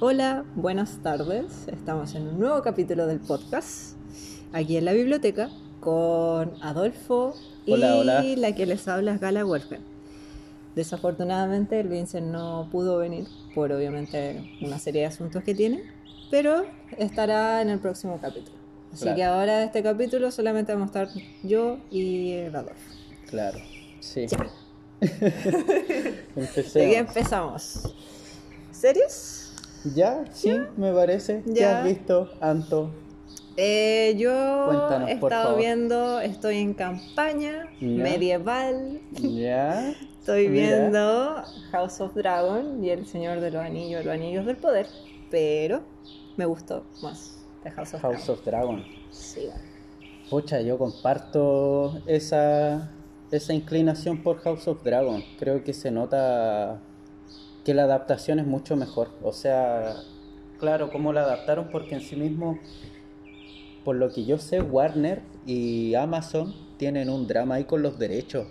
Hola, buenas tardes. Estamos en un nuevo capítulo del podcast, aquí en la biblioteca, con Adolfo Hola, y hola. la que les habla es Gala Wolfen. Desafortunadamente el Vincent no pudo venir por obviamente una serie de asuntos que tiene, pero estará en el próximo capítulo. Así Claro. que ahora este capítulo solamente vamos a estar yo y el Adolfo. Claro, sí. Que empezamos. ¿Series? ¿Ya? Sí, me parece. ¿Qué Ya. has visto, Anto? Eh, yo Cuéntanos, he estado viendo, estoy en campaña Ya. medieval, ¿Ya? estoy Mira. viendo House of Dragon y El Señor de los Anillos, los Anillos del Poder, pero me gustó más de House of House Dragon. of Dragon. Sí. Pucha, yo comparto esa, esa inclinación por House of Dragon. Creo que se nota que la adaptación es mucho mejor. O sea, claro, cómo la adaptaron, porque en sí mismo, por lo que yo sé, Warner y Amazon tienen un drama ahí con los derechos.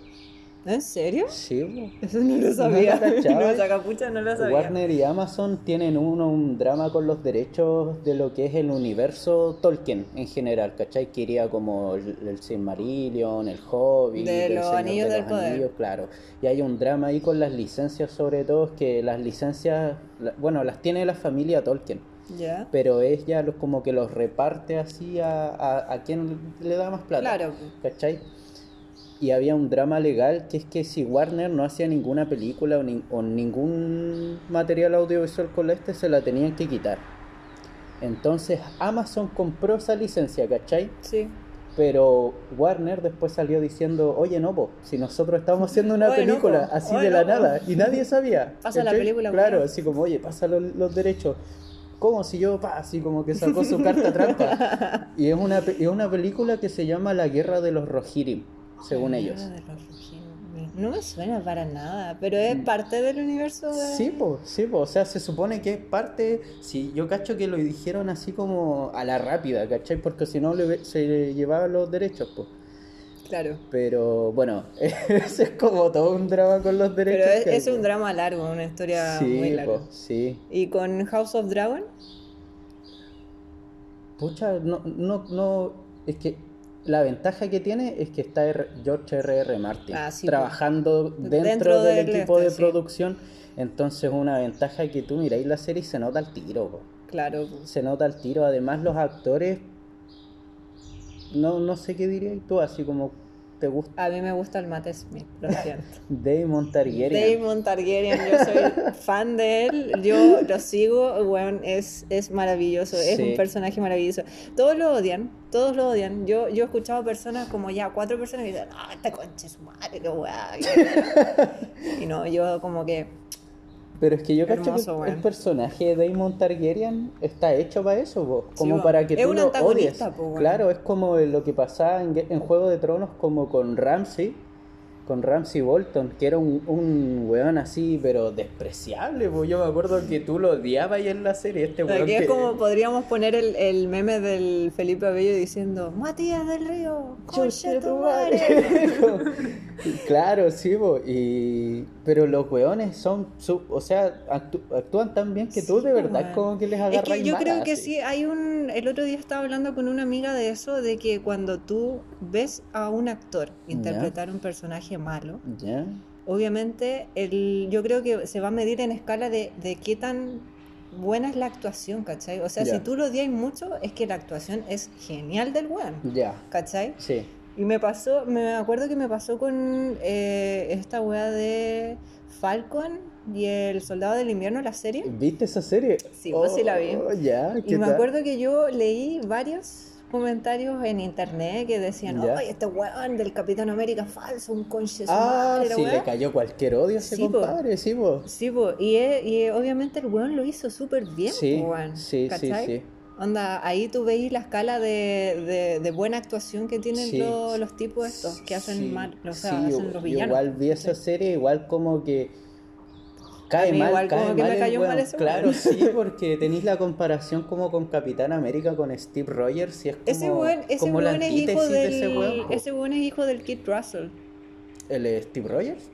¿En serio? Sí. Eso no lo sabía. No esa capucha no lo sabía. Warner y Amazon tienen uno un drama con los derechos de lo que es el universo Tolkien en general, ¿cachai? Que iría como el, el Silmarillion, el Hobbit, De el los Señor Anillos de del los Poder. Anillos, claro. Y hay un drama ahí con las licencias, sobre todo, que las licencias, bueno, las tiene la familia Tolkien, Ya. pero ella los, como que los reparte así a, a, a quien le da más plata. Claro. ¿Cachai? Y había un drama legal que es que si Warner no hacía ninguna película o, nin- o ningún material audiovisual con este, se la tenían que quitar. Entonces Amazon compró esa licencia, ¿cachai? Sí. Pero Warner después salió diciendo, oye, no, po, si nosotros estamos haciendo una Oye, no, película po, así oye, de la no, po". nada y nadie sabía. Pasa la película, Claro, así como, oye, pasa los, los derechos. ¿Cómo si yo, pa, así como que sacó su carta trampa? Y es una, es una película que se llama La Guerra de los Rohirrim, según ellos. De los. No me suena para nada, pero es parte del universo de... Mm. Sí, pues, sí, po, o sea, se supone que es parte, si yo cacho que lo dijeron así como a la rápida, ¿cachai? Porque si no le- se llevaban los derechos, pues. Claro. Pero bueno, ese es como todo un drama con los Pero derechos. es, hay, es un drama largo, una historia Sí, muy larga. po, sí. ¿Y con House of Dragon? Pucha, no, no, no, es que la ventaja que tiene es que está R- George R.R. Martin Ah, sí, trabajando dentro, Dentro del del equipo este, de sí. producción, entonces una ventaja que tú miráis la serie y se nota el tiro, po. Claro. pues. se nota el tiro, además los actores, no, no sé qué dirías tú, así como te gusta A mí me gusta el Matt Smith, lo siento. Damon Targaryen. Damon Targaryen, yo soy fan de él, yo lo sigo, weón, es, es maravilloso, es un personaje maravilloso. Todos lo odian, todos lo odian. Yo, yo he escuchado personas como ya, cuatro personas que dicen, ah, esta concha es su madre, qué weá. Y no, yo como que, Pero es que yo cacho que weón. el personaje de Damon Targaryen está hecho para eso, po, como po. para que Es tú un lo odies. antagonista, po, weón. Claro, es como lo que pasaba en, en Juego de Tronos como con Ramsey, con Ramsey Bolton, que era un, un weón así, pero despreciable, po. yo me acuerdo que tú lo odiabas ahí en la serie, este weón aquí es que- como podríamos poner el, el meme del Felipe Abello diciendo, Matías del Río, concha tu madre. claro, sí, po, y... pero los weones son, su- o sea, actú- actúan tan bien que tú Sí, de verdad weón. como que les Es agarras que yo creo que sí, hay un... El otro día estaba hablando con una amiga de eso, de que cuando tú ves a un actor interpretar un personaje malo, obviamente el, yo creo que se va a medir en escala de, de qué tan buena es la actuación, ¿cachai? O sea, si tú lo odias mucho, es que la actuación es genial del weón, ya, ¿cachai? sí. Y me pasó, me acuerdo que me pasó con eh, esta weá de Falcon y el Soldado del Invierno, la serie. ¿Viste esa serie? Sí, pues sí la vi. Oh, ya, Y ¿qué me tal? acuerdo que yo leí varios comentarios en internet que decían, ay, este weón del Capitán América falso, un conche Ah, madre, sí, weá". le cayó cualquier odio a ese Sí, po. compadre, sí, po. Sí, po, y, eh, y obviamente el weón lo hizo súper bien, Sí, weón, sí, sí, sí. Onda, ahí tú veis la escala de, de, de buena actuación que tienen Sí. los, los tipos estos que hacen Sí, mal, o sea, sí, hacen los villanos. Igual vi esa serie, igual como que cae mal, igual cae como que me mal el cayó weón. mal Claro, sí, porque tenéis la comparación como con Capitán América con Steve Rogers y es como, Ese weón, ese como la weón es hijo del, de ese po. ese weón es hijo del Kid Russell, ¿El Steve Rogers?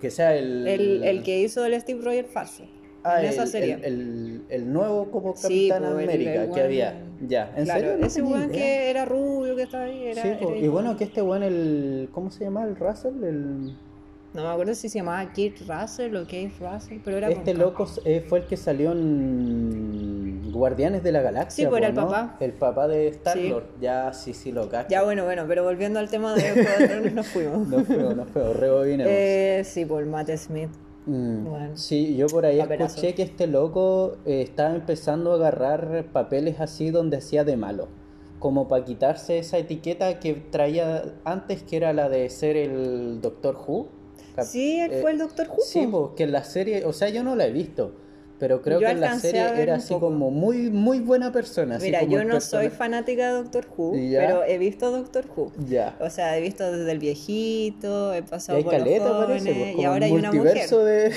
Que sea el... el, el que hizo el Steve Rogers falso. Ah, en esa el, serie. el, el- el nuevo como Sí, Capitán po, el- América el que había. Ya, ¿en claro, serio? Ese weón que era rubio que estaba ahí. Era, Sí, po, era y bueno, que este weón, el. ¿Cómo se llama? ¿El Russell? El, No me acuerdo si se llamaba Kate Russell o Kate Russell, pero era este loco eh, fue el que salió en Guardianes de la Galaxia. Sí, pues era el ¿no? papá. El papá de Sí. Star-Lord. Ya, sí, sí, lo cacho. Ya bueno, bueno, pero volviendo al tema de nos fuimos. No fue, no fue, rebobinemos. Eh, sí, por Matt Smith. Mm, bueno. Sí, yo por ahí Papelazo. escuché que este loco eh, estaba empezando a agarrar papeles así donde hacía de malo. Como para quitarse esa etiqueta que traía antes, que era la de ser el Doctor Who. Sí, él eh, fue el Doctor Who. Sí, porque en la serie, o sea, yo no la he visto, pero creo Yo que en la serie era así poco. como muy, muy buena persona. Mira, yo no soy fanática de Doctor Who, Ya. pero he visto Doctor Who. Ya. O sea, he visto desde el viejito, he Y pasado hay por los caleta, jóvenes, parece, pues, y como ahora hay una mujer. de...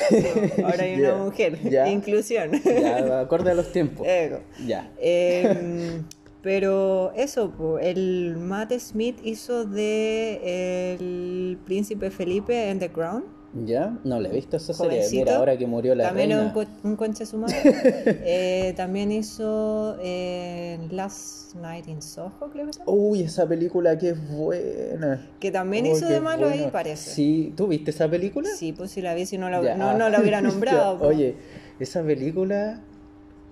Ahora hay una mujer. Inclusión. ya, acorde a los tiempos. Ego. Ya. Em, pero eso, po, el Matt Smith hizo de el príncipe Felipe en The Crown. ¿Ya? No le he visto esa serie. Jovencito. Mira, ahora que murió la también reina. un, co- un conche su madre. Eh, también hizo eh, Last Night in Soho, creo que llama. Uy, esa película que es buena. Que también Uy, hizo de malo ahí, parece. Sí, ¿tú viste esa película? Sí, pues si la vi, si no la, no, no la hubiera nombrado. Po. Oye, esa película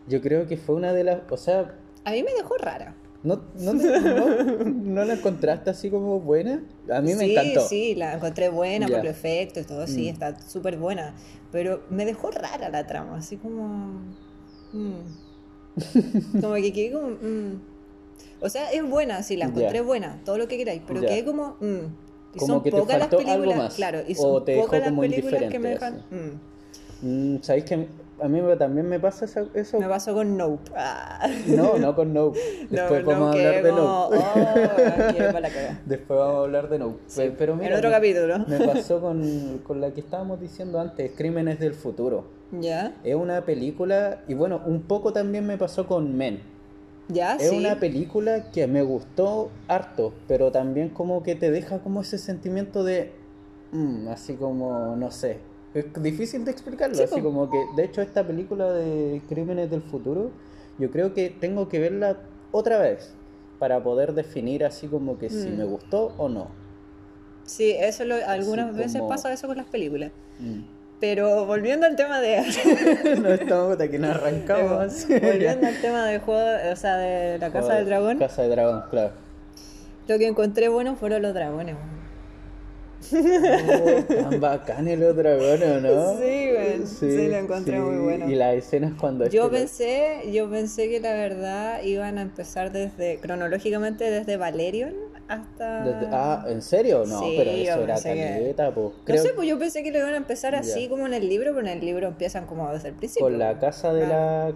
yo creo que fue una de las... O sea, A mí me dejó rara. ¿No, no, te- no- no la encontraste así como buena? A mí me sí, encantó. Sí, la encontré buena Ya. por los efectos y todo, sí, Mm. está súper buena. Pero me dejó rara la trama, así como. mm. como que quedé como. mm. O sea, es buena, sí, la encontré Ya. buena, todo lo que queráis, pero Ya. quedé como. mm. Y Como son que te pocas las faltó algo películas, más, claro, y o son te dejó pocas las como películas que me dejan. mm. Mm, ¿Sabéis que a mí también me pasa esa- eso? Me pasó con Nope. Ah. No, no con No. Después No, vamos no, a hablar de No. como, oh, la. Después vamos a hablar de No. Pe- Pero mira, en otro me- capítulo. Me pasó con, con la que estábamos diciendo antes, Crímenes del Futuro. ¿Ya? Es una película, y bueno, un poco también me pasó con Men. ¿Ya? Es sí. una película que me gustó harto, pero también como que te deja como ese sentimiento de... mm, así como, no sé. Es difícil de explicarlo, Sí, así como que... De hecho, esta película de Crímenes del Futuro, yo creo que tengo que verla otra vez para poder definir así como que si Mm. me gustó o no. Sí, eso lo- algunas veces pasa eso con las películas. Mm. Pero volviendo al tema de. no estamos de que nos arrancamos. volviendo al tema del juego, o sea, de la Casa del Dragón, Casa de Dragón, claro. lo que encontré bueno fueron los dragones. Oh, tan bacanes los dragones, ¿no? Sí, güey, sí, lo encontré muy bueno. Y las escenas cuando Yo este- pensé, yo pensé que la verdad iban a empezar desde, cronológicamente desde Valerion hasta... desde- ah, ¿en serio? No, Sí, pero eso era pensé que- pues. No sé, pues yo pensé que lo iban a empezar así Ya. como en el libro, pero en el libro empiezan como desde el principio. con la casa de Claro. la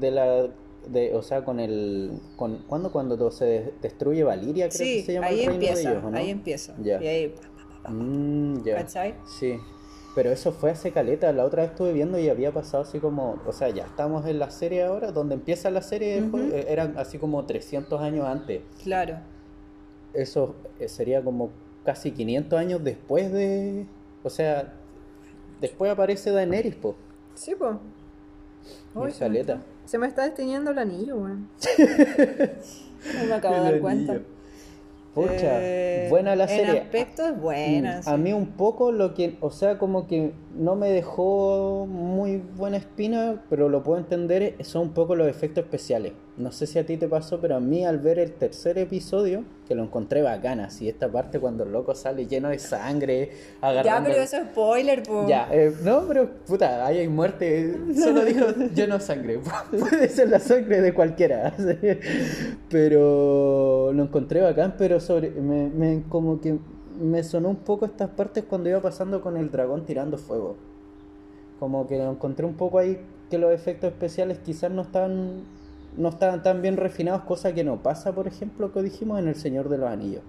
de la de, o sea, con el con ¿cuándo cuando todo se de- destruye Valiria, creo Sí, que se llama ahí el reino empieza, de ellos, ¿o no? ahí empieza. Ya. Y ahí, Mm, ya. ¿cachai? Sí. Pero eso fue hace caleta, la otra vez estuve viendo y había pasado así como, o sea, ya estamos en la serie ahora, donde empieza la serie, eh, eran así como 300 años antes. Claro. Eso eh, sería como casi 500 años después de, o sea, después aparece Daenerys, po. Sí, pues. Muy caleta. Se me está desteñando el anillo, weón. no me acabo de dar El cuenta. Pucha, Eh, buena la en serie. aspecto es buena. Mm, A mí un poco lo que, o sea, como que no me dejó muy buena espina, pero lo puedo entender, son un poco los efectos especiales. No sé si a ti te pasó, pero a mí al ver el tercer episodio, que lo encontré bacana, así esta parte cuando el loco sale lleno de sangre, Ya, agarrando... pero eso es spoiler, po. Ya, eh, no, pero puta, ahí hay muerte. Solo dijo lleno de sangre. Puede ser la sangre de cualquiera. Pero lo encontré bacán, pero sobre me, me- como que me sonó un poco estas partes cuando iba pasando con el dragón tirando fuego. Como que lo encontré un poco ahí que los efectos especiales quizás no estaban no estaban tan bien refinados, cosa que no pasa, por ejemplo, que dijimos en El Señor de los Anillos.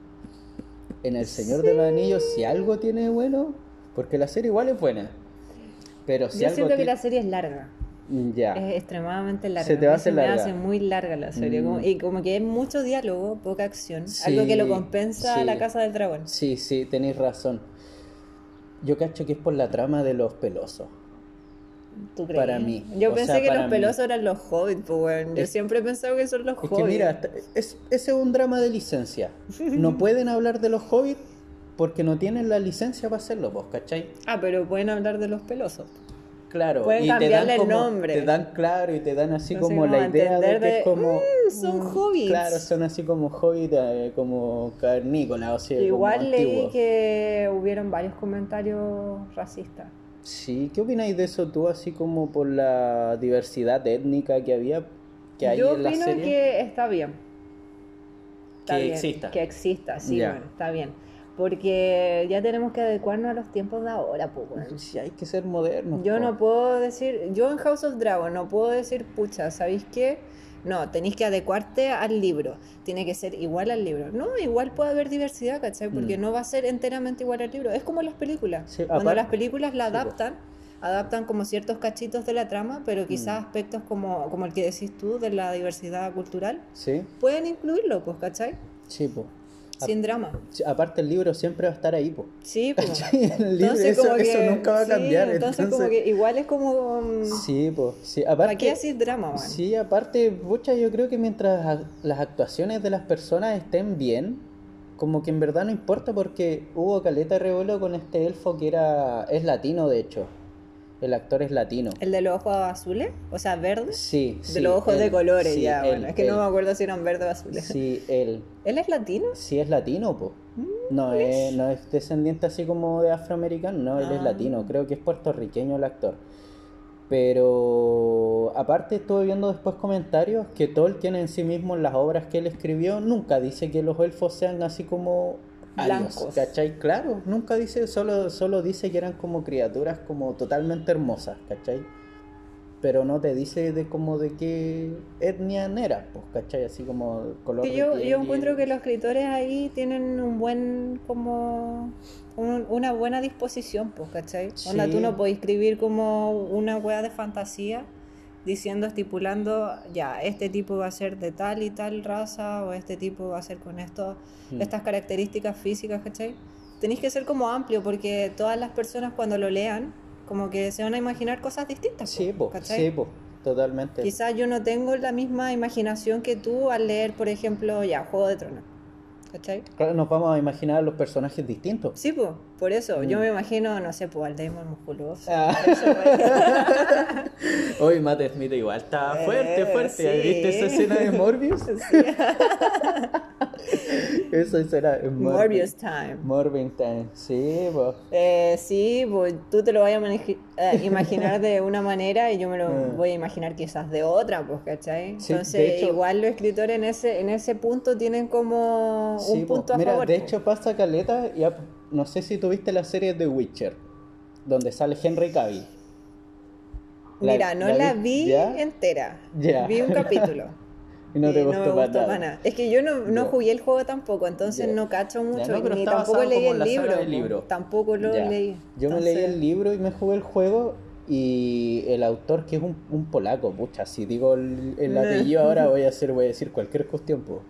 En El Señor de los Anillos, si algo tiene bueno, porque la serie igual es buena, pero si Yo algo siento que la serie es larga. Ya. Es extremadamente larga. Se te va a se hacer me larga. hace muy larga la serie. Mm. como- y como que hay mucho diálogo, poca acción. Sí, algo que lo compensa sí. la Casa del Dragón. Sí, sí, tenéis razón. Yo cacho que es por la trama de los pelosos. ¿Tú crees? Para mí. Yo O pensé sea, que los mí. pelosos eran los hobbits, pues, weón. Yo Es- siempre he pensado que son los Es hobbits. que mira, es, ese es un drama de licencia. No pueden hablar de los hobbits porque no tienen la licencia para hacerlo, vos, ¿cachai? Ah, pero pueden hablar de los pelosos. Claro, Pueden y te dan cambiarle el como, nombre. te dan claro y te dan así como como la idea de que de, es como "Mm, son hobbits". Claro, son así como hobbits, eh, como cavernícolas, o sea, como Igual leí antiguos. que hubieron varios comentarios racistas. Sí, ¿qué opináis de eso tú, así como por la diversidad étnica que había que hay Yo en la opino serie? que está bien. Está Que bien, exista. Que exista, sí, bueno, está bien. Porque ya tenemos que adecuarnos a los tiempos de ahora, pues, weón. Sí, hay que ser modernos. Yo po. no puedo decir, yo en House of Dragon no puedo decir, pucha, ¿sabéis qué? No, tenéis que adecuarte al libro. Tiene que ser igual al libro. No, igual puede haber diversidad, ¿cachai? Porque Mm. no va a ser enteramente igual al libro. Es como las películas. Sí, Cuando aparte- las películas la Sí, adaptan, adaptan como ciertos cachitos de la trama, pero quizás Mm. aspectos como, como el que decís tú de la diversidad cultural, Sí, pueden incluirlo, pues, ¿cachai? sí, po. Sin drama. Aparte el libro siempre va a estar ahí, po. Sí, libro, Entonces, eso, como eso que- nunca va a sí, cambiar. Entonces, como que igual es como. mm, Sí, pues. Sí, ¿Para aparte, qué así drama, weón? Sí, aparte, pucha, yo creo que mientras las actuaciones de las personas estén bien, como que en verdad no importa porque hubo caleta de revuelo con este elfo que era es latino, de hecho. El actor es latino. ¿El de los ojos azules? O sea, verdes. Sí, De los ojos de colores, sí, ya, él, bueno. Es que no me acuerdo si eran verdes o azules. Sí, él. ¿Él es latino? Sí es latino, po. Mm, No es, no es descendiente así como de afroamericano, no, él es Ah. latino, creo que es puertorriqueño el actor. Pero aparte estuve viendo después comentarios que Tolkien en sí mismo en las obras que él escribió nunca dice que los elfos sean así como Blancos. ¿cachai? Claro, nunca dice, solo, solo dice que eran como criaturas como totalmente hermosas, ¿cachai? Pero no te dice de como de qué etnia eran, pues, ¿cachai? Así como color de yo, yo y- encuentro que los escritores ahí tienen un buen, como, un- una buena disposición, pues, ¿cachai? Onda, Sí. tú no podés escribir como una wea de fantasía diciendo, estipulando, ya, este tipo va a ser de tal y tal raza, o este tipo va a ser con esto, Mm. estas características físicas, ¿cachai? Tenéis que ser como amplio, porque todas las personas cuando lo lean, como que se van a imaginar cosas distintas, Sí, po, ¿cachai? sí, po, totalmente. Quizás yo no tengo la misma imaginación que tú al leer, por ejemplo, ya, Juego de Tronos. ¿Cachai? Claro, nos vamos a imaginar los personajes distintos. Sí, pues, por eso. Yo Mm. me imagino, no sé, pues al Damon musculoso. Ah. Eso, pues. Hoy Matt Smith igual está fuerte, Eh, fuerte. sí. ¿Viste esa escena de Morbius? Sí. Esa escena de Morbius Time. Morbin Time, sí, po. Eh, sí, pues tú te lo vas a eh, imaginar de una manera y yo me lo Mm. voy a imaginar quizás de otra, pues, ¿cachai? Sí, Entonces, hecho- igual los escritores en ese, en ese punto tienen como Sí, un po. punto a Mira, favor. de po. hecho pasa caleta, ya, no sé si tuviste la serie de Witcher, donde sale Henry Cavill. La- Mira, no ¿la la, vi- entera. Vi un capítulo. Y no te gustó, me para gustó nada. para nada. Es que yo no, no jugué el juego tampoco, entonces no cacho mucho. no, pero ni tampoco leí el libro. Tampoco lo leí. Yo me leí el libro y me jugué el juego y el autor que es un, un polaco, pucha, si digo el, el apellido ahora voy a hacer, voy a decir cualquier cuestión, po.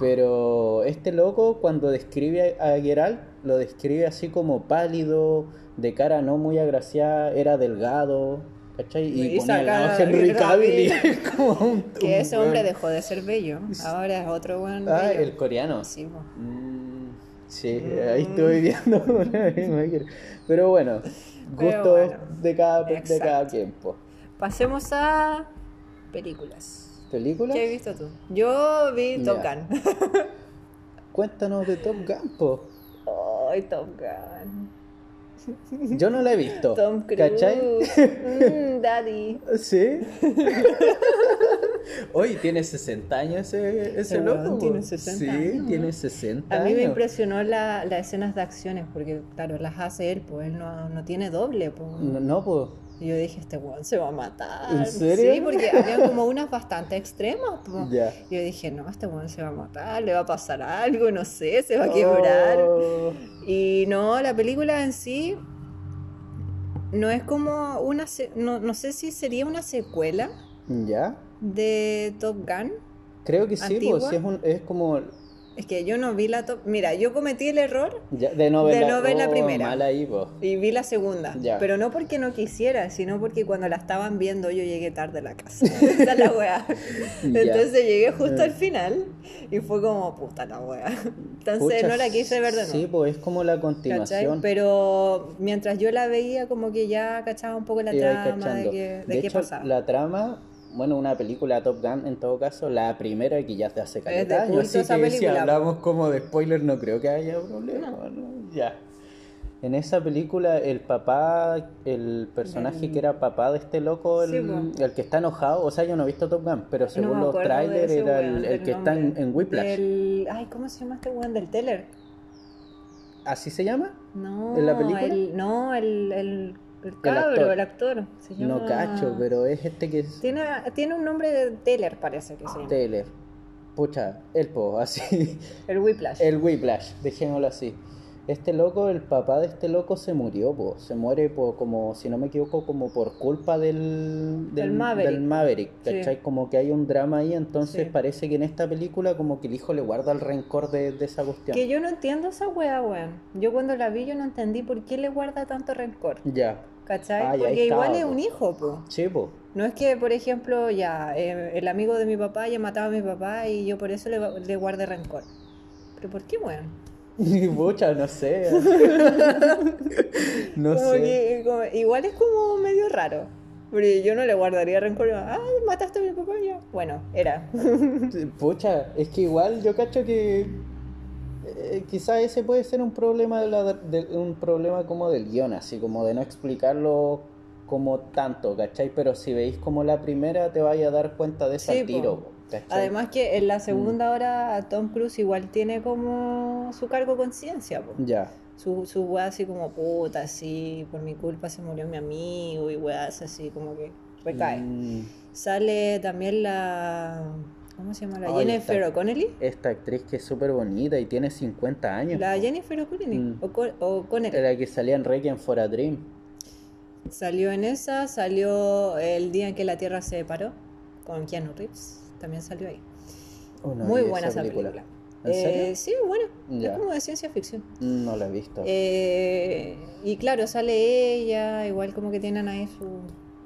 Pero este loco cuando describe a Geralt, lo describe así como pálido, de cara no muy agraciada, era delgado, ¿cachai? Y ponía a Henry Cavill como un... Que un ese hombre dejó de ser bello. Ahora es otro buen Ah, bello. el coreano. Sí. Mm, sí, ahí estoy viendo. Pero bueno, Pero gustos bueno, de, cada, de cada tiempo. Pasemos a películas. ¿Películas? ¿Qué has visto tú? Yo vi Top. Gun. Cuéntanos de Top Gun, po. Ay, Top Gun. Yo no la he visto. Tom Cruise. ¿Cachai? Mm, daddy. Sí. Hoy tiene 60 años ese, ese loco. tiene 60 sí, años, tiene ¿no? 60 A mí me años. impresionó la- las escenas de acciones, porque claro, las hace él, pues él no, no tiene doble. Pues. No, no, po. Y yo dije, este weón se va a matar. ¿En serio? Sí, porque había como unas bastante extremas. pues. Yo dije, no, este weón se va a matar, le va a pasar algo, no sé, se va a quebrar. Oh. Y no, la película en sí no es como una, no, no sé si sería una secuela ¿Ya? de Top Gun. Creo que sí, pues es, un- es como Es que yo no vi la top. Mira, yo cometí el error Ya, de no ver De la, no ver la oh, primera. mal ahí, y vi la segunda. Ya. Pero no porque no quisiera, sino porque cuando la estaban viendo yo llegué tarde a la casa. Esa es la weá. Entonces llegué justo al final y fue como, puta la weá. Entonces Pucha, no la quise ver de nuevo. Sí, pues es como la ¿cachai? continuación. Pero mientras yo la veía, como que ya cachaba un poco la Iba trama de, que, de, De qué hecho, pasaba. la trama, bueno, una película Top Gun en todo caso, la primera que ya te hace de caleta años, culto así esa que si película, hablamos como de spoiler no creo que haya problema, ¿no? Ya. En esa película el papá, el personaje que era papá de este loco, el, Sí, po. el que está enojado, o sea, yo no he visto Top Gun, pero según los trailers era el, que está en, en Whiplash. Del- Ay, ¿cómo se llama este weón? Del Teller. ¿Así se llama? No, ¿En la película? el- no, el, el, el cabro, actor. el actor. Se llama... No cacho, pero es este que es Tiene, tiene un nombre de Teller, parece que se llama. Taylor. Pucha, el po, así. El Whiplash. El Whiplash, dejémoslo así. Este loco, el papá de este loco se murió, po. Se muere por, como, si no me equivoco, como por culpa del, Del Maverick. del Maverick, Sí. ¿cachai? Como que hay un drama ahí, entonces Sí. parece que en esta película como que el hijo le guarda el rencor de, de esa cuestión. Que yo no entiendo esa wea, weón. Yo cuando la vi yo no entendí por qué le guarda tanto rencor. Ya, ¿Cachai? Ah, Porque igual es un hijo, po. sí, po. No es que, por ejemplo, ya, eh, el amigo de mi papá ya mataba a mi papá y yo por eso le, le guardé rencor. ¿Pero por qué, weón? Pucha, no sé. no Como sé. que, como- igual es como medio raro. Porque yo no le guardaría rencor. Ah, mataste a mi papá ya. Bueno, era. Pucha, es que igual yo cacho que eh, quizás ese puede ser un problema de la, de- un problema como del guion, así como de no explicarlo como tanto, ¿cachai? Pero si veis como la primera te vais a dar cuenta de ese Sí, tiro, po. ¿cachai? Además que en la Mm. segunda hora Tom Cruise igual tiene como su cargo conciencia. Ya, Su, su weá así como puta, así, por mi culpa se murió mi amigo y weas así como que recae. Mm, Sale también la... ¿Cómo se llama? La Jennifer O'Connelly. esta actriz que es súper bonita y tiene 50 años. La po. Jennifer O'Connelly. Mm. O'Co- O'Connelly. La que salía en Requiem for a Dream. Salió en esa, salió el día en que la Tierra se paró con Keanu Reeves. También salió ahí. Oh, no Muy buena esa película. ¿En serio? Eh, sí, bueno, Ya. es como de ciencia ficción. No la he visto. Eh, y claro, sale ella, igual como que tienen ahí su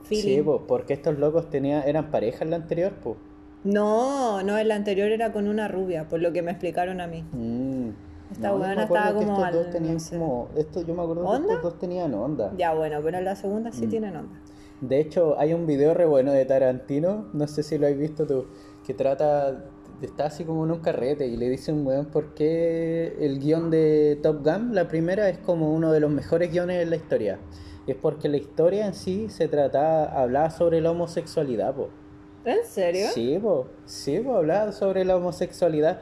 feeling. Sí, pues, porque estos locos tenía, eran pareja en la anterior, pues. No, no, el anterior era con una rubia, por lo que me explicaron a mí. Mm. Esta acuerdo estaba que como estos dos al- tenían no sé. como esto yo me acuerdo que ¿Onda? estos dos tenían onda. Ya, bueno, pero en la segunda sí Mm. tienen onda. De hecho, hay un video re bueno de Tarantino, no sé si lo has visto tú, que trata está así como en un carrete y le dice un weón por qué el guion de Top Gun, la primera, es como uno de los mejores guiones en la historia. Y es porque la historia en sí se trataba, hablaba sobre la homosexualidad, po. ¿En serio? Sí, po, sí, po, hablaba sobre la homosexualidad,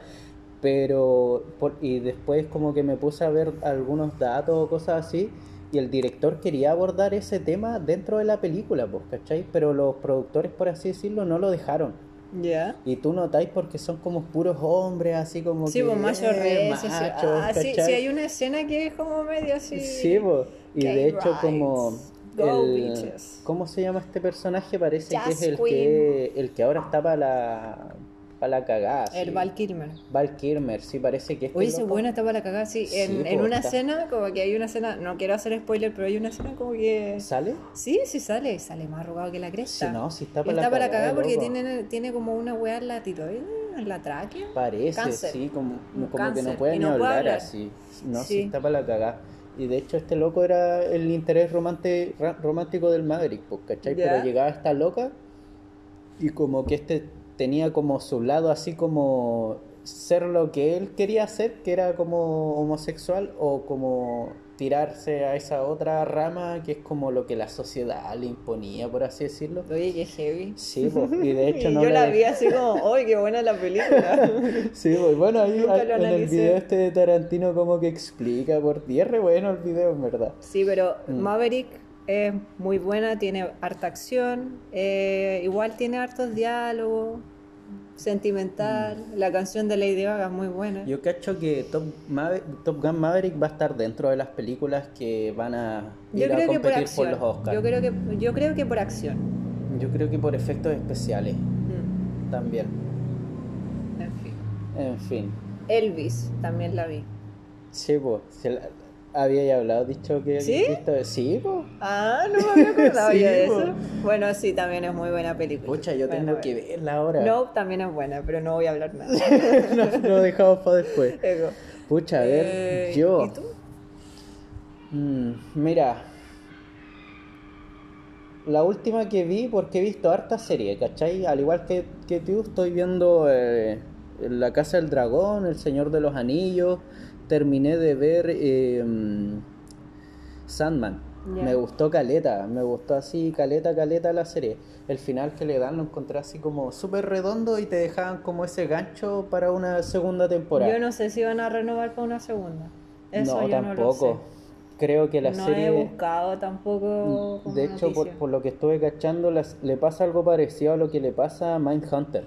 pero por- y después como que me puse a ver algunos datos o cosas así y el director quería abordar ese tema dentro de la película, pues, ¿cachai? Pero los productores, por así decirlo, no lo dejaron. Ya. Y tú notáis porque son como puros hombres, así como Sí, que pues macho eh, machos, Ah, sí, sí, hay una escena que es como medio así. Sí, po. y de hecho como. Go, el- bitches. ¿cómo se llama este personaje? Parece que es el que el que ahora está para la para la cagada. El sí. Val Kilmer. Val Kilmer, sí parece que este Oye, ese buena está para la cagada, sí. En, Sí, en una está. escena, como que hay una escena, no quiero hacer spoiler, pero hay una escena como que. ¿Sale? Sí, sí sale, sale más arrugado que la Sí, cresta. no, sí está Y para está la para la cagada, cagada porque tiene, tiene como una weá en la tiroides, en la tráquea. Parece, cáncer. sí, como, que no puede ni no hablar. así. No, sí. Sí. está para la cagada. Y de hecho este loco era el interés romante- romántico del Maverick, pues, ¿cachai? Pero llegaba esta loca y como que este tenía como su lado así como ser lo que él quería hacer, que era como homosexual o como tirarse a esa otra rama que es como lo que la sociedad le imponía, por así decirlo. Oye, qué heavy. Sí, pues, y de hecho Y no yo la vi así como, ¡ay, qué buena la película! Sí, pues bueno, ahí en el video este de Tarantino como que explica por ti. Es re bueno el video, en verdad. Sí, pero Mm. Maverick es muy buena, tiene harta acción, eh, igual tiene hartos diálogos, sentimental. La canción de Lady Gaga es muy buena. Mm. Yo cacho que Top, Mave- Top Gun Maverick va a estar dentro de las películas que van a Yo ir a creo que por competir por, los Oscars. Yo creo que, yo creo que por acción. Yo creo que por efectos especiales Mm, también. En fin. En fin. Elvis, también la vi. Sí, pues. Había ya hablado, dicho que ¿Sí? visto. Sí, pues. Ah, no me había acordado Sí, yo de po. eso. Bueno, sí, también es muy buena película. Pucha, yo tengo que verla ahora. No, también es buena, pero no voy a hablar nada. no, lo dejamos para después. Ego. Pucha, a ver, Eh, yo. ¿Y tú? Mm, mira. La última que vi, porque he visto harta serie, ¿cachai? Al igual que, que tú, estoy viendo eh, La Casa del Dragón, El Señor de los Anillos. Terminé de ver eh, mm, Sandman. Me gustó Caleta, me gustó así, Caleta, Caleta la serie. El final que le dan lo encontré así como súper redondo y te dejaban como ese gancho para una segunda temporada. Yo no sé si van a renovar para una segunda. Eso no, yo no lo tampoco. sé. Creo que la no serie... he buscado tampoco. como De hecho, por, lo que estuve cachando, las- le pasa algo parecido a lo que le pasa a Mindhunter.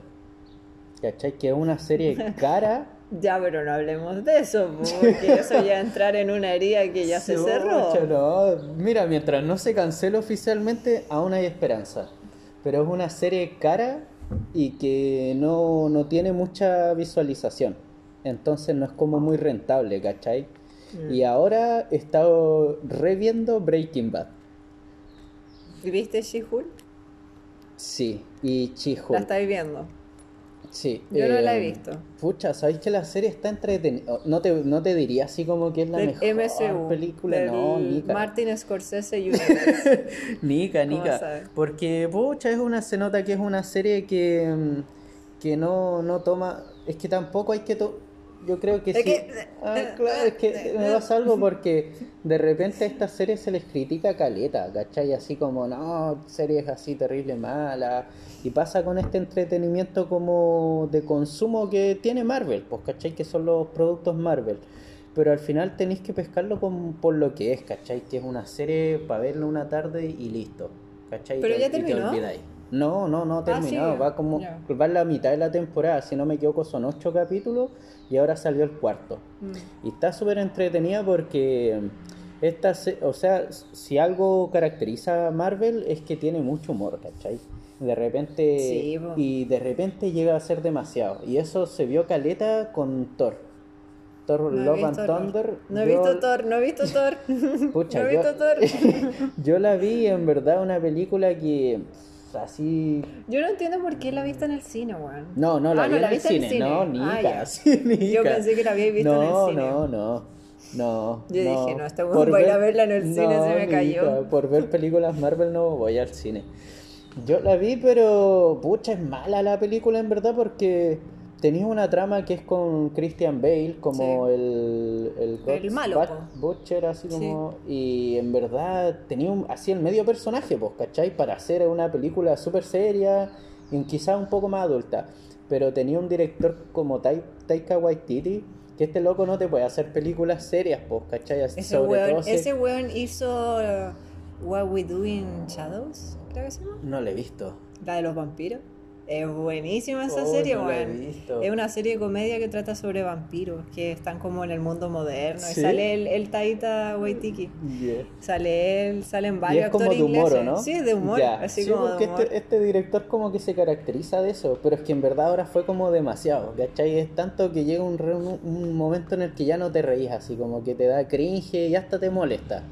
¿Cachai? Que es una serie cara. Ya, pero no hablemos de eso, porque eso ya entrar en una herida que ya se cerró. No. Mira, mientras no se cancele oficialmente, aún hay esperanza. Pero es una serie cara y que no, no tiene mucha visualización. Entonces no es como muy rentable, ¿cachai? Mm. Y ahora he estado reviendo Breaking Bad. ¿Viste She-Hulk? Sí, y She-Hulk. La estáis viendo. Sí. Yo no la he eh, visto. Pucha, ¿sabéis que la serie está entretenida? No te, no te diría así como que es la Del mejor MCU. película. del No, Nica. Martin Scorsese Universe. Nica, ¿Cómo Nica. Porque, pucha, es una, se nota que es una serie que, mm, que no, no toma. Es que tampoco hay que. to- Yo creo que sí. que- Ah, claro, es que me pasa algo porque de repente a estas series se les critica caleta, ¿cachai? Así como, no, series así terrible mala. Y pasa con este entretenimiento como de consumo que tiene Marvel, pues, ¿cachai? Que son los productos Marvel. Pero al final tenéis que pescarlo con- por lo que es, ¿cachai? Que es una serie para verlo una tarde y listo, ¿cachai? Pero Y ya te- y te terminó. olvidáis. No, no, no ha Ah, terminado. va como va en la mitad de la temporada, si no me equivoco son ocho capítulos y ahora salió el cuarto. Mm. Y está súper entretenida porque esta, o sea, si algo caracteriza a Marvel es que tiene mucho humor, ¿cachai? De repente Sí, y de repente llega a ser demasiado y eso se vio caleta con Thor. Thor No Love and. Thunder. No he yo- visto Thor, no he visto Thor. Pucha, no he yo- visto Thor. Yo la vi en verdad una película que así Yo no entiendo por qué la he visto en el cine, weón. No, no, la Ah, vi no, en la el viste en cine. el cine. No, Ah, Nica, ya. sí, Nica. Yo pensé que la había visto no, en el cine. No, no, no. Yo dije, no, este weón Por va a ir a ver- verla en el cine, se me cayó. Por ver películas Marvel no voy al cine. Yo la vi, pero pucha, es mala la película en verdad porque tenía una trama que es con Christian Bale como Sí. el el, El malo, Bat-. Butcher así como y en verdad tenía un, así el medio personaje, pues, ¿cachai? Para hacer una película súper seria y quizás un poco más adulta, pero tenía un director como Tai- Taika Waititi que este loco no te puede hacer películas serias, pues, ¿cachai? Así, Ese sobre weón, todo si- ese weón hizo uh, What We Do in Shadows, creo que se llama. No lo he visto. La de los vampiros. Es buenísima esa Oh, serie, no la he weón. visto. Es una serie de comedia que trata sobre vampiros que están como en el mundo moderno. ¿Sí? Y sale el, el Taita Waititi. Yeah. Sale él, salen Y varios es como actores de humor, ¿o ingleses. ¿no? Sí, de humor. Ya, Así sí, como porque de humor. este, este director como que se caracteriza de eso, pero es que en verdad ahora fue como demasiado, ¿cachai? Es tanto que llega un, un- un momento en el que ya no te reís, así como que te da cringe y hasta te molesta,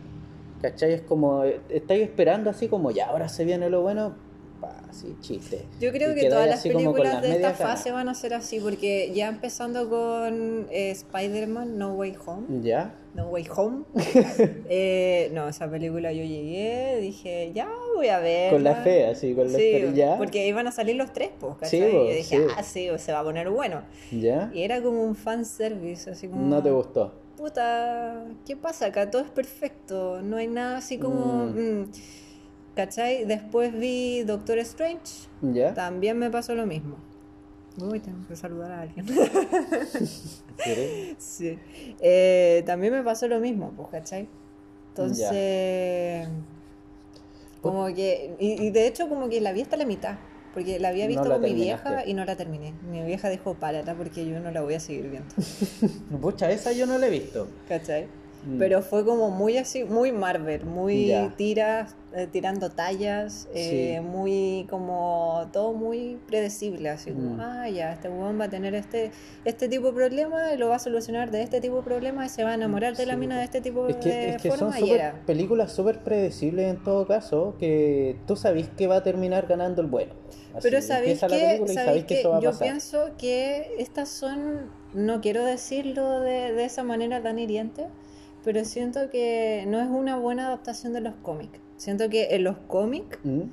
¿cachai? Es como, eh, estáis esperando así como, ya, ahora se viene lo bueno, pa, así, chiste. Yo creo Y que todas las películas las de esta fase van a ser así, porque ya empezando con eh, Spider-Man No Way Home. ¿Ya? No Way Home. Eh, no, esa película yo llegué, dije, ya voy a ver. Con la fe, así, con la Sí, ¿ya? porque iban a salir los tres, pues, Sí, y yo dije, sí. ah, sí, se va a poner bueno. ¿Ya? Y era como un fanservice, así como. No te gustó. Puta, ¿qué pasa acá? Todo es perfecto, no hay nada así como. Mm. mm, ¿Cachai? Después vi Doctor Strange, ¿Ya? también me pasó lo mismo. Uy, tengo que saludar a alguien. ¿Quieres? sí. Eh, también me pasó lo mismo, pues, ¿cachai? Entonces. Como que. Y, y de hecho, como que la vi hasta la mitad. Porque la había No visto la con mi vieja y no la terminé. Mi vieja dijo, párala porque yo no la voy a seguir viendo. Pucha, esa yo no la he visto. ¿Cachai? Mm. Pero fue como muy así, muy Marvel, muy Ya. tiras eh, tirando tallas, eh, Sí. muy como todo muy predecible, así como, Mm. ah, ya, este weón va a tener este, este tipo de problema y lo va a solucionar de este tipo de problema y se va a enamorar de la mina de este tipo Es que, de es que son forma y súper- era. películas súper predecibles en todo caso, que tú sabés que va a terminar ganando el bueno. Así, Pero sabéis que, y sabéis que que eso va a yo pasar. pienso que estas son, no quiero decirlo de, de esa manera tan hiriente, pero siento que no es una buena adaptación de los cómics. Siento que en los cómics ¿Mm?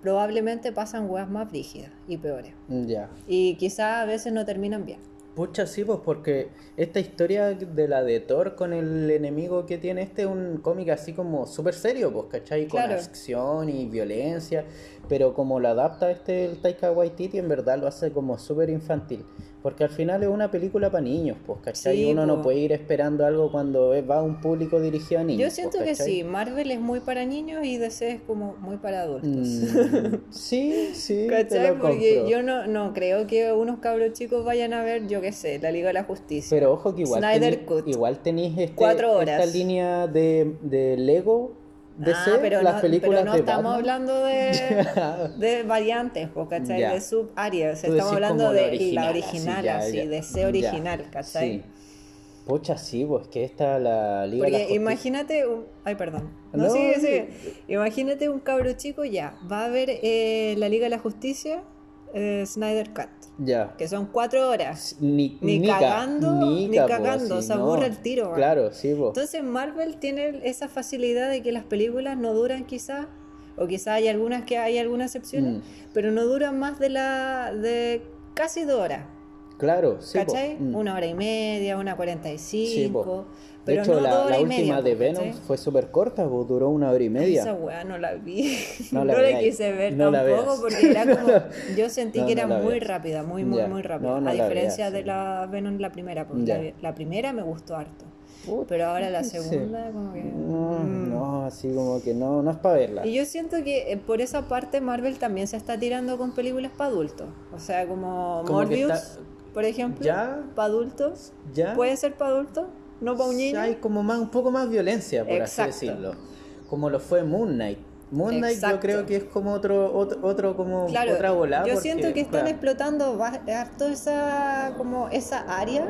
probablemente pasan weas más rígidas y peores. Ya. Y quizás a veces no terminan bien. Pucha, sí, pues porque esta historia de la de Thor con el enemigo que tiene este es un cómic así como súper serio, pues, ¿cachai? Con Claro. acción y violencia, pero como lo adapta este el Taika Waititi, en verdad lo hace como súper infantil. Porque al final es una película para niños, pues, ¿cachai? Sí, Uno no puede ir esperando algo cuando va a un público dirigido a niños. Yo siento pues, que ¿cachai? sí, Marvel es muy para niños y DC es como muy para adultos. Mm, sí, sí, ¿Cachai? lo Porque yo no, no creo que unos cabros chicos vayan a ver, yo qué sé, la Liga de la Justicia. Pero ojo que igual Snyder tení- igual tenéis este- esta línea de, de Lego DC, ah, pero las no, películas pero no de estamos Batman. hablando de, de variantes, ¿cachai? Ya. De subáreas. Estamos hablando como la de original, la original, ya, así, ya. de C Ya. original, ¿cachai? Sí. Pucha, sí, pues que esta la Liga de la Porque imagínate un... Ay, perdón. No, No, sí. sigue. Imagínate un cabro chico ya. Va a ver eh, la Liga de la Justicia, eh, Snyder Cut. Ya. Que son cuatro horas. Ni, Ni ca- cagando, ni po, cagando, se aburre el tiro. Claro, sí, po. Entonces Marvel tiene esa facilidad de que las películas no duran quizás, o quizás hay algunas que hay algunas excepciones, Mm. pero no duran más de la de casi dos horas. Claro, sí. ¿Cachai? Mm. Una hora y media, una cuarenta y cinco. De pero hecho, no la, la última media, de Venom fue súper corta, duró una hora y media. Esa weá no la vi. No No, la la veas. quise ver No la tampoco porque era como. Yo sentí No, que no era la muy veas. rápida, muy, muy, muy rápida. No, no a la diferencia veas, de sí. la Venom, la primera. Porque la, la primera me gustó harto. Puta, Pero ahora la sí. segunda, como que. No, mm. no, así como que no, no es para verla. Y yo siento que eh, por esa parte Marvel también se está tirando con películas para adultos. O sea, como, Morbius, por ejemplo. Ya. Para adultos. ¿Ya? ¿Puede ser para adultos? ¿No para un niño? Hay como más, un poco más violencia, por Exacto. así decirlo. Como lo fue Moon Knight. Moon Knight yo Exacto. creo que es como otro, otro, otro como Claro, otra volada. yo porque, siento que están claro, explotando harto esa, como esa área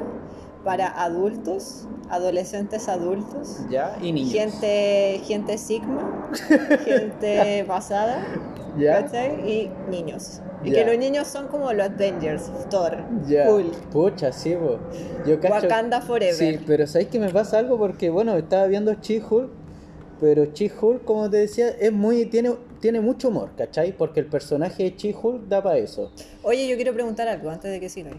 para adultos, adolescentes adultos, Ya, y niños. gente, gente sigma, gente pasada, Ya. ¿cachai? Y niños. Y Ya. que los niños son como los Avengers, Thor, Ya. Hulk, Pucha, sí, po. Yo cacho. Wakanda Forever. Sí, pero ¿sabes que me pasa algo? Porque, bueno, estaba viendo She-Hulk, pero She-Hulk, como te decía, es muy, tiene, tiene mucho humor, ¿cachai? Porque el personaje de She-Hulk da para eso. Oye, yo quiero preguntar algo antes de que siga.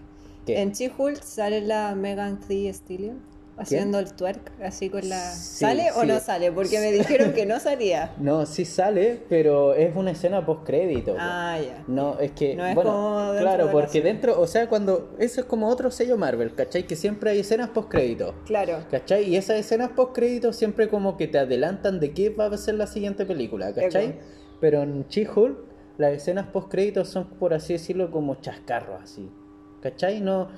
¿Qué? En She-Hulk sale la Megan Thee Stallion haciendo el twerk así con la... Sí, ¿Sale o no sale? Porque me dijeron que no salía. No, sí sale, pero es una escena post-crédito. po. Ah, ya. No, es que, No es bueno, como claro, porque dentro, o sea, cuando, eso es como otro sello Marvel, ¿cachai? Que siempre hay escenas post-crédito. Claro. ¿Cachai? Y esas escenas post-crédito siempre como que te adelantan de qué va a ser la siguiente película, ¿cachai? Eco. Pero en She-Hulk, las escenas post-crédito son, por así decirlo, como chascarros, así. ¿Cachai? No,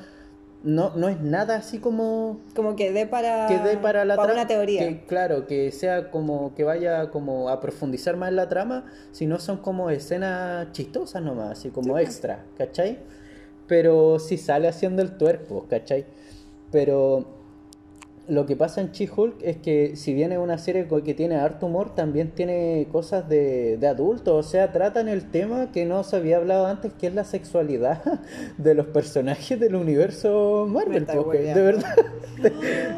no, no es nada así como Como que dé para, que dé para la trama. una teoría. que, claro, que sea como que vaya como a profundizar más en la trama, sino son como escenas chistosas nomás, así como Sí. extra, ¿cachai? Pero si sale haciendo el tuerpo, ¿cachai? Pero lo que pasa en She-Hulk es que si bien es una serie que tiene harto humor, también tiene cosas de, de adultos, o sea, tratan el tema que no se había hablado antes, que es la sexualidad de los personajes del universo Marvel, porque de verdad, de,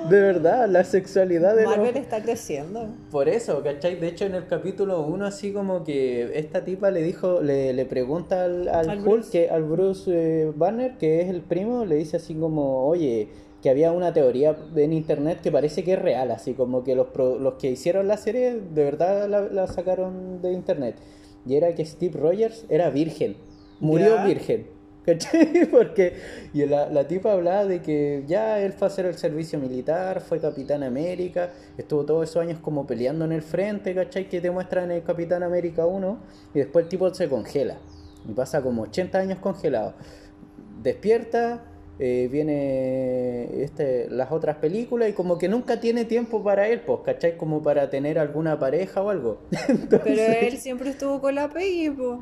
de verdad, la sexualidad de los- Marvel está creciendo. por eso, ¿cachai? De hecho, en el capítulo 1, así como que esta tipa le dijo, le, le pregunta al, al Al Hulk, Bruce. que, al Bruce eh, Banner, que es el primo, le dice así como, oye, que había una teoría en internet que parece que es real, así como que los, pro- los que hicieron la serie de verdad la, la sacaron de internet. Y era que Steve Rogers era virgen, murió Ya. virgen. ¿Cachai? Porque y la, la tipa hablaba de que ya él fue a hacer el servicio militar, fue Capitán América, estuvo todos esos años como peleando en el frente, ¿cachai? Que te muestran en el Capitán América 1 y después el tipo se congela y pasa como 80 años congelado. Despierta eh, viene este, las otras películas y como que nunca tiene tiempo para él, pues, ¿cachai? Como para tener alguna pareja o algo. Pero él siempre estuvo con la Peggy, pues.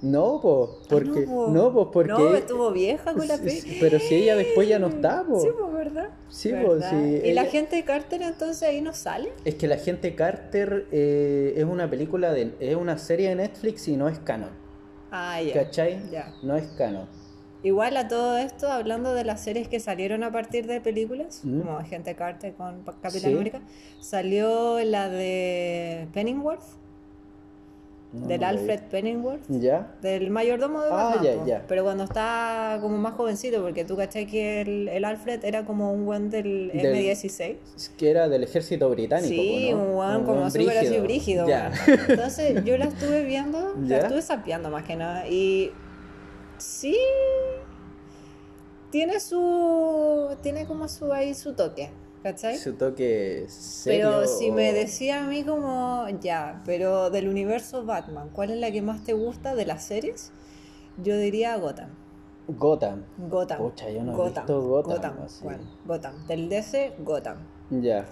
No, pues, porque, po. no, pues, porque... No, estuvo vieja con la Peggy. Pero si ella después ya no está, pues. Sí, pues, ¿verdad? Sí, pues, ¿Verdad? sí, ¿Y la ella- gente Carter entonces ahí no sale? Es que la gente Carter eh, es una película de... es una serie de Netflix y no es canon. Ah, ya. ¿Cachai? Ya. No es canon. Igual a todo esto, hablando de las series que salieron a partir de películas, Mm. como Agente Carter con Capitán Sí. América, salió la de Penningworth, No, del. Alfred Penningworth, ¿Ya? del mayordomo de Ah, Batman, ya, po. ya. pero cuando está como más jovencito, porque tú cachai que el, el Alfred era como un buen del, Del- M16. Es que era del ejército británico. Sí, un weón como súper así brígido. Entonces yo la estuve viendo, la estuve sapeando más que nada. Y sí, tiene su. Tiene como su ahí su toque, ¿cachai? Su toque serio. Pero si me decía a mí como, ya, pero del universo Batman, ¿cuál es la que más te gusta de las series? Yo diría Gotham. Gotham. Gotham. Pucha, yo no he Gotham. visto Gotham, bueno, Gotham. Del DC, Gotham. Ya.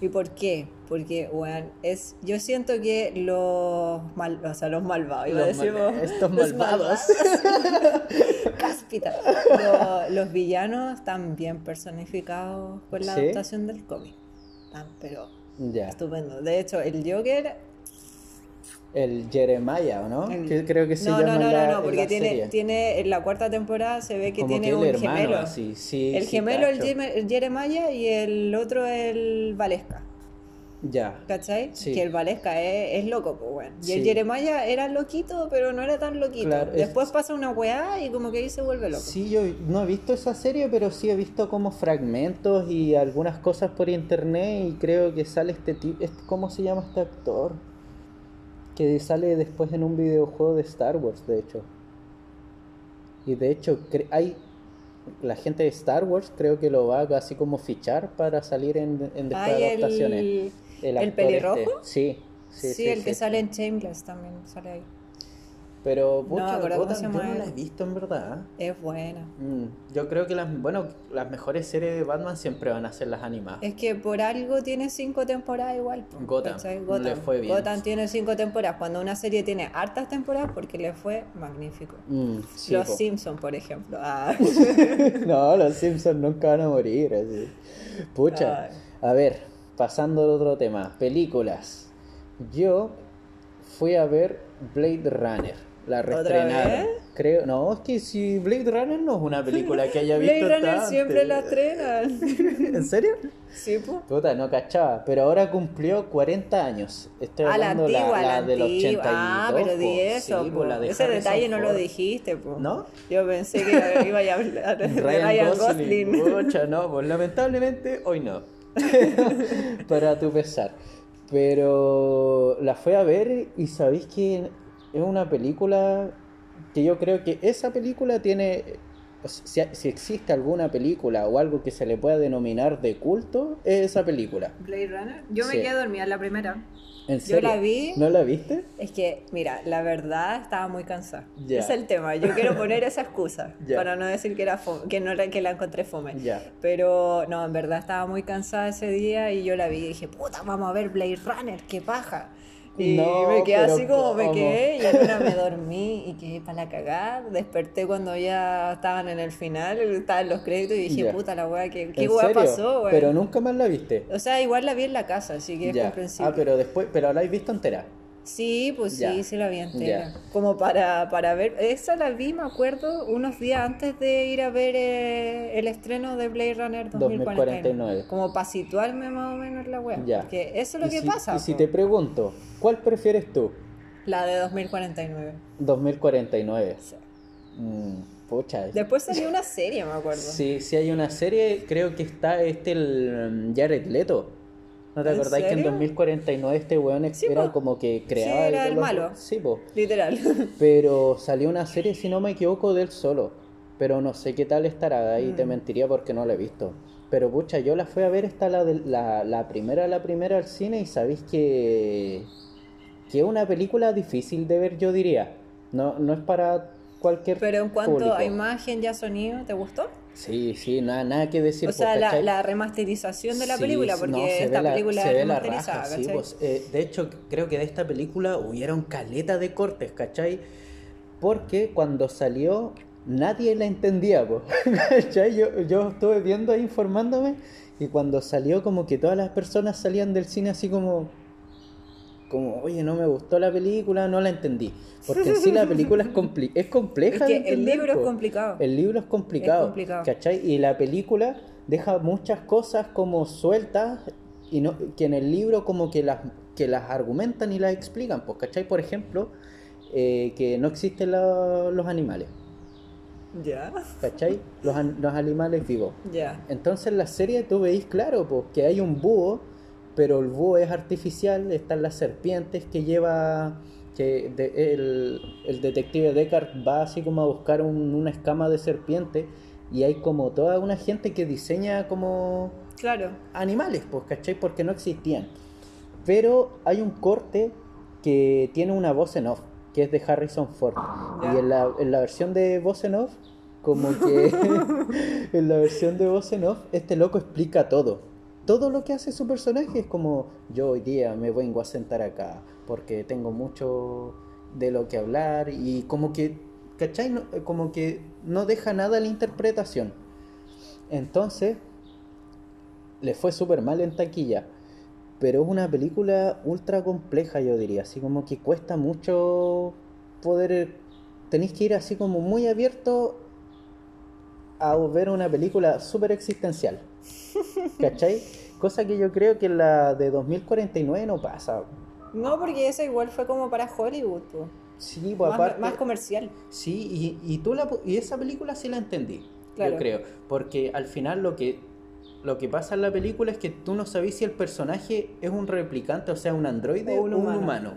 ¿Y por qué? Porque, weón, es, yo siento que los mal, o sea, los malvados, iba a Los decir, mal- vos, estos malvados. Los villanos están bien personificados con la ¿Sí? adaptación del cómic. Están, pero Ya. estupendo. De hecho, el Joker. El Jeremiah, ¿o no? el- Que creo que se no, llama no, no, la- no, no, porque tiene, serie. tiene, en la cuarta temporada se ve que Como tiene que un hermano, gemelo. así, sí, el sí, gemelo, el el Jeremiah y el otro el Valesca. Ya. ¿Cachai? Sí. Que el Valesca es, es loco, pues, weón. Y el Sí. Jeremiah era loquito, pero no era tan loquito. Claro, es- Después pasa una weá y como que ahí se vuelve loco. Sí, yo no he visto esa serie, pero sí he visto como fragmentos y algunas cosas por internet y creo que sale este tipo, ¿cómo se llama este actor? Que sale después en un videojuego de Star Wars, de hecho. Y de hecho, hay la gente de Star Wars creo que lo va a así como fichar para salir en, en después Ay, adaptaciones. el, el actor pelirrojo. este. Sí, Sí, sí, sí, el que sí. sale en Shameless también sale ahí. Pero pucha, Gotham se yo no la he visto en verdad. Es buena. Mm, yo creo que las, bueno, las mejores series de Batman siempre van a ser las animadas. Es que por algo tiene cinco temporadas igual. Gotham, ¿cachai? le Gotham. fue bien. Gotham tiene cinco temporadas. Cuando una serie tiene hartas temporadas, porque le fue magnífico. Mm, sí, Los po. Simpsons, por ejemplo. Ah. no, los Simpsons nunca van a morir. Así. Pucha. Ay. A ver, pasando al otro tema. Películas. Yo fui a ver Blade Runner. La ¿Otra reestrenaron. Creo, no, es que si Blade Runner no es una película que haya visto Blade Runner tanto. siempre la estrenan. ¿En serio? sí, pues. Puta, no cachaba, pero ahora cumplió 40 años. Estoy la hablando antigua, la, del antigua. 82. Ah, pero di eso. Sí, po. po, la de Ese Harrison detalle no lo dijiste, po. ¿No? Yo pensé que iba a hablar de Ryan, Ryan, Gosling. Gosling. No, pues lamentablemente hoy no. Para tu pesar. Pero la fui a ver y sabéis que es una película que yo creo que esa película tiene. Si, si existe alguna película o algo que se le pueda denominar de culto, es esa película. Blade Runner. Yo me quedé dormida en la primera. ¿En Yo la vi. ¿No la viste? Es que, mira, la verdad estaba muy cansada. Es el tema. Yo quiero poner esa excusa para no decir que, era fome- que, no, que la encontré fome. Pero no, en verdad estaba muy cansada ese día y yo la vi y dije, puta, vamos a ver Blade Runner, qué paja. Y No, me quedé así como me quedé y una me dormí y quedé para la cagada. Desperté cuando ya estaban en el final, estaban los créditos y dije, puta la weá, ¿qué, qué ¿En weá pasó, weón? Pero nunca más la viste. O sea, igual la vi en la casa, así que es comprensible. Ah, pero después, pero la has visto entera. Sí, pues sí, Ya. sí la vi entera. Ya. Como para, para ver, esa la vi, me acuerdo, unos días antes de ir a ver eh, el estreno de Blade Runner 2049. 2049. Como para situarme más o menos en la web. Ya. Porque eso es lo que si- pasa. Y si te pregunto, ¿cuál prefieres tú? La de 2049. 2049. Sí. Mm, pucha. Después salió una serie, me acuerdo. Sí, sí hay una serie, creo que está este el um, Jared Leto. ¿No te ¿En acordáis que en serio? 2049 este weón Sí, era po. como que creaba Sí, era el malo. Sí, po. Literal. Pero salió una serie, si no me equivoco, de él solo. Pero no sé qué tal estará, ahí Mm. te mentiría porque no la he visto. Pero pucha, yo la fui a ver, está la, de- la, la primera, la primera al cine y sabéis que, que es una película difícil de ver, yo diría. No, no es para cualquier Pero en cuanto público. a imagen y a sonido, ¿te gustó? Sí, sí, nada, nada que decir. O sea, pues, la, ¿cachai? la remasterización de la Sí, película, porque no, esta la- película se es ve la remasterizada, raja, sí, pues, eh, de hecho, creo que de esta película hubieron caleta de cortes, ¿cachai? Porque cuando salió nadie la entendía, pues, ¿cachai? Yo, yo estuve viendo ahí informándome y cuando salió como que todas las personas salían del cine así como... Como, oye, no me gustó la película, no la entendí. Porque en sí la película es, compli- es compleja. Es de que el libro es complicado. El libro es complicado, Es complicado. ¿cachai? Y la película deja muchas cosas como sueltas y no, que en el libro como que las, que las argumentan y las explican, pues, ¿cachai? Por ejemplo, eh, que no existen la- los animales, Ya, ¿cachai? Los, los animales vivos. ya. Entonces en la serie tú veis claro pues, que hay un búho, pero el búho es artificial, están las serpientes que lleva, que de- el, el detective Deckard va así como a buscar un- una escama de serpiente y hay como toda una gente que diseña como Claro. animales, pues, ¿cachai? Porque no existían. Pero hay un corte que tiene una voz en off, que es de Harrison Ford. Y en la, en la versión de voz en off, como que en la versión de voz en off, este loco explica todo. Todo lo que hace su personaje es como, yo hoy día me vengo a sentar acá porque tengo mucho de lo que hablar y como que, ¿cachai? No- como que no deja nada a la interpretación. Entonces, le fue súper mal en taquilla. Pero es una película ultra compleja, yo diría. Así como que cuesta mucho poder. Tenéis que ir así como muy abierto a ver una película súper existencial. ¿Cachai? Cosa que yo creo que la de 2049 no pasa. No, porque esa igual fue como para Hollywood, po. Sí, pues más, aparte. más comercial. Sí, y, y tú la, y esa película sí la entendí, Claro. yo creo, porque al final lo que lo que pasa en la película es que tú no sabes si el personaje es un replicante, o sea, un androide O un humano.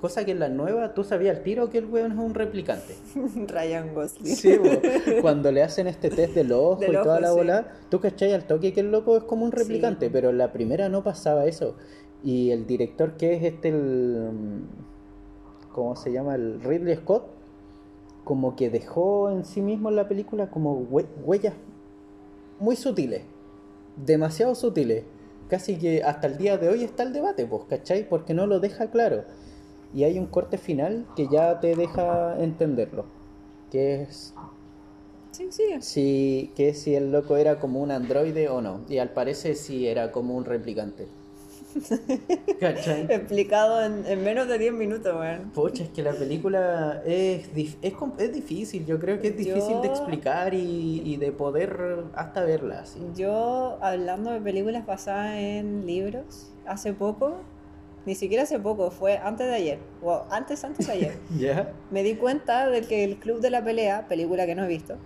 Cosa que en la nueva tú sabías al tiro que el weón es un replicante. Ryan Gosling. Sí, bo. cuando le hacen este test del ojo Del y toda ojo, la sí. bola, tú cachai al toque que el loco es como un replicante, Sí. pero en la primera no pasaba eso. Y el director que es este, el, ¿cómo se llama? El Ridley Scott, como que dejó en sí mismo en la película como hue- huellas muy sutiles, demasiado sutiles. Casi que hasta el día de hoy está el debate, pues, ¿cachai? Porque no lo deja claro. Y hay un corte final que ya te deja entenderlo. Que es Sí, sí. si, que si el loco era como un androide o no. Y al parecer sí era como un replicante. ¿Cachai? Explicado en, en menos de 10 minutos, weón. Pucha, es que la película es, dif- es, es difícil, yo creo que es difícil de explicar y, y de poder hasta verla. Yo, hablando de películas basadas en libros, hace poco, ni siquiera hace poco, fue antes de ayer, o antes, antes de ayer, ¿Ya? me di cuenta de que el Club de la Pelea, película que no he visto,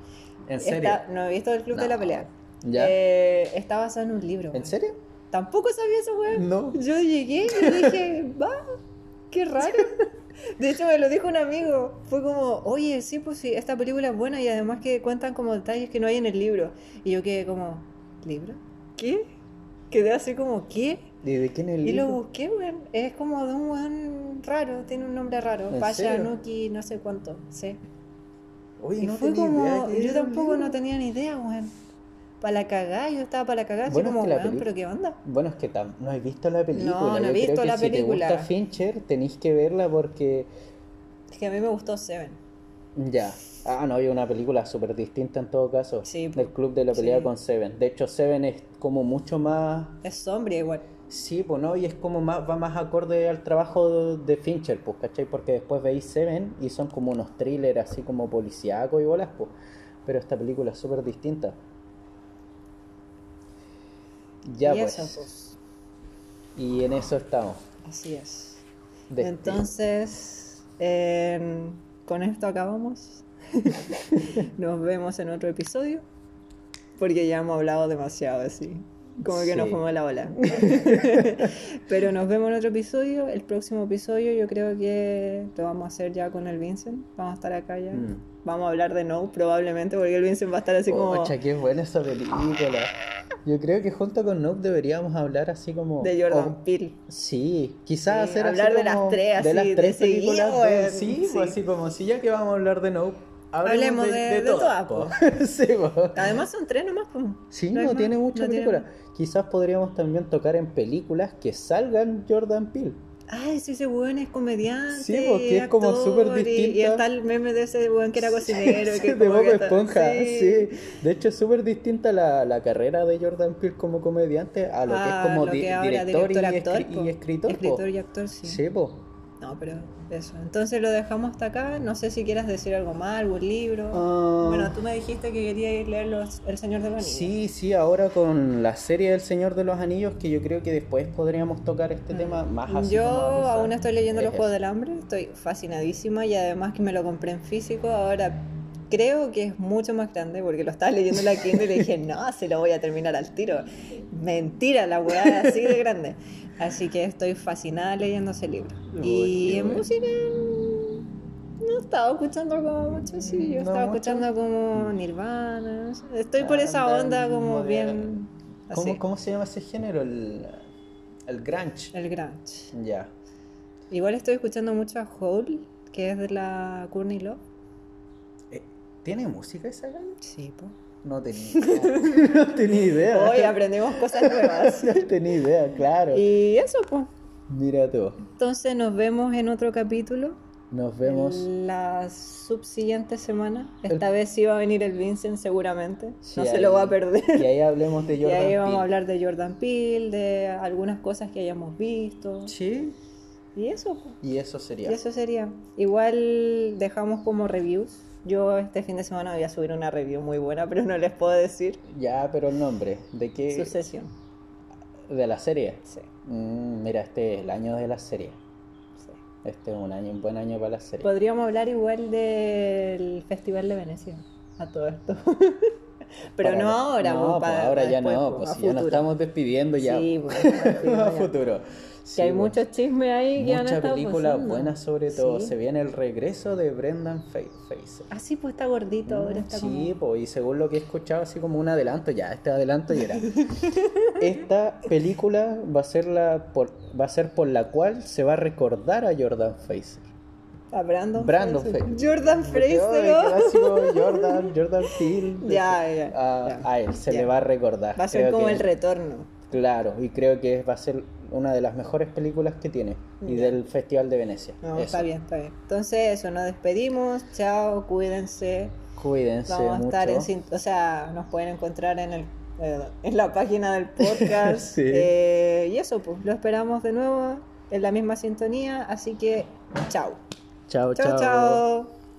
¿En serio? está- no he visto el Club de la. Pelea, eh, está basado en un libro. ¿En serio? Tampoco sabía eso, weón. No. Yo llegué y dije, va, qué raro. De hecho, me lo dijo un amigo. Fue como, oye, sí, pues sí, esta película es buena y además que cuentan como detalles que no hay en el libro. Y yo quedé como, ¿libro? ¿Qué? Quedé así como, ¿qué? ¿Y de quién es el Y lo busqué, weón. Es como de un weón raro, tiene un nombre raro. ¿En Paya? Nuki, no sé cuánto, sí. Oye, Y no fue idea como, que yo tampoco libro. no tenía ni idea, weón. Para la cagada, yo estaba para la cagada, así Bueno, es como, que la weón, pero ¿qué onda? Bueno, es que no he visto la película. No, no he visto creo que la si película. te gusta Fincher, tenéis que verla porque Es que a mí me gustó Seven. Ya. Ah, no, hay una película súper distinta en todo caso. Sí, Del club de la pelea sí. con Seven. De hecho, Seven es como mucho más. Es sombría igual. Sí, pues no, y es como más, va más acorde al trabajo de Fincher, pues, ¿cachai? Porque después veis Seven y son como unos thrillers así como policíacos y bolas, pues. Pero esta película es súper distinta. Ya y pues. eso, pues. Y en eso estamos. Así es. Entonces, em, con esto acabamos. nos vemos en otro episodio. Porque ya hemos hablado demasiado así. Como que nos fuimos la ola. Pero nos vemos en otro episodio. El próximo episodio yo creo que lo vamos a hacer ya con el Vincent. Vamos a estar acá ya. Mm. Vamos a hablar de No probablemente porque el Vincent va a estar así como Pocha, qué buena esa película. Yo creo que junto con Noob deberíamos hablar así como. de Jordan o- Peele. Sí, quizás Sí, hacer así hablar de las tres, de así, las de tres seguido, películas. de- sí, pues Sí. así como si ya que vamos a hablar de Nope, Hablemos de- de todas, po. po. sí, po. Además son tres nomás, pues. Sí, No tiene mucha no tiene película. Quizás podríamos también tocar en películas que salgan Jordan Peele. Ay, sí, ese weón es comediante. Sí, porque es como actor, súper y- Y, está el meme de ese weón que era cocinero. Sí, que de como Bob Esponja, sí. De hecho, es súper distinta la, la carrera de Jordan Peele como comediante a lo que Ah, es como di- que ahora, director, y, actor, escri- po. y escritor. po. Escritor y actor, sí. Sí, po. No, pero eso. Entonces lo dejamos hasta acá. No sé si quieras decir algo más, algún libro. Ah. Bueno, tú me dijiste que querías ir a leer los- El Señor de los Anillos. Sí, sí, ahora con la serie del Señor de los Anillos, que yo creo que después podríamos tocar este tema más así. Mm. Yo aún estoy leyendo Los Es Juegos eso. del Hambre, estoy fascinadísima y además que me lo compré en físico, ahora creo que es mucho más grande porque lo estaba leyendo en la Kindle y le dije, no, se lo voy a terminar al tiro. Mentira, la weá es así de grande. Así que estoy fascinada leyendo ese libro. Y en bueno. música no estaba escuchando como mucho, sí, yo No estaba mucho. escuchando como Nirvana, estoy por esa Anda, onda como bien así, ¿Cómo, ¿Cómo se llama ese género? El, el grunge. el grunge. Ya. Igual estoy escuchando mucho a Hole, que es de la Courtney Love. ¿Tiene música esa gana? Sí, po. No tenía idea. no tenía idea. Hoy aprendemos cosas nuevas. no tenía idea, claro. Y eso, pues. Mira tú. Entonces nos vemos en otro capítulo. Nos vemos. La subsiguiente semana. Esta vez sí va a venir el Vincent seguramente. Sí, no se lo va a perder. Y ahí hablemos de Y Jordan ahí vamos Peele. a hablar de Jordan Peele, de algunas cosas que hayamos visto. Sí. Y eso, po. Y eso sería. Y eso sería. Igual dejamos como reviews. Yo este fin de semana voy a subir una review muy buena, pero no les puedo decir. Ya, pero el nombre. ¿De qué? Sucesión. De la serie. Sí, Mm, mira, este es el año de la serie. sí. Este es un año, un buen año para la serie. Podríamos hablar igual del Festival de Venecia, a todo esto. Pero Para- no ahora, no, pues, pues para- ahora ya después, no, pues, pues si ya nos futuro. estamos despidiendo ya. Sí, pues, a ya. Futuro. Que Sí, hay muchos chismes ahí que han estado película pasando. buena sobre todo. Sí. Se viene el regreso de Brendan Fraser. Ah, sí, pues está gordito ahora, está Sí, como... pues, y según lo que he escuchado, así como un adelanto, ya, este adelanto ya era. Esta película va a ser la por, va a ser por la cual se va a recordar a Jordan Fraser. A Brandon, Brandon Fraser. Fraser. Jordan Fraser. clásico Jordan, Jordan Peele. Ya, ya, A, ya. a él se Ya. le va a recordar. Va a ser Creo como que- el retorno. Claro, y creo que va a ser una de las mejores películas que tiene y del Festival de Venecia. No, Eso. está bien, está bien. Entonces, eso, nos despedimos. Chao, cuídense. Cuídense Vamos a estar en... O sea, nos pueden encontrar en el... eh, En la página del podcast. Sí. Eh, y eso, pues, lo esperamos de nuevo en la misma sintonía. Así que, chao. Chao, Chao, chao.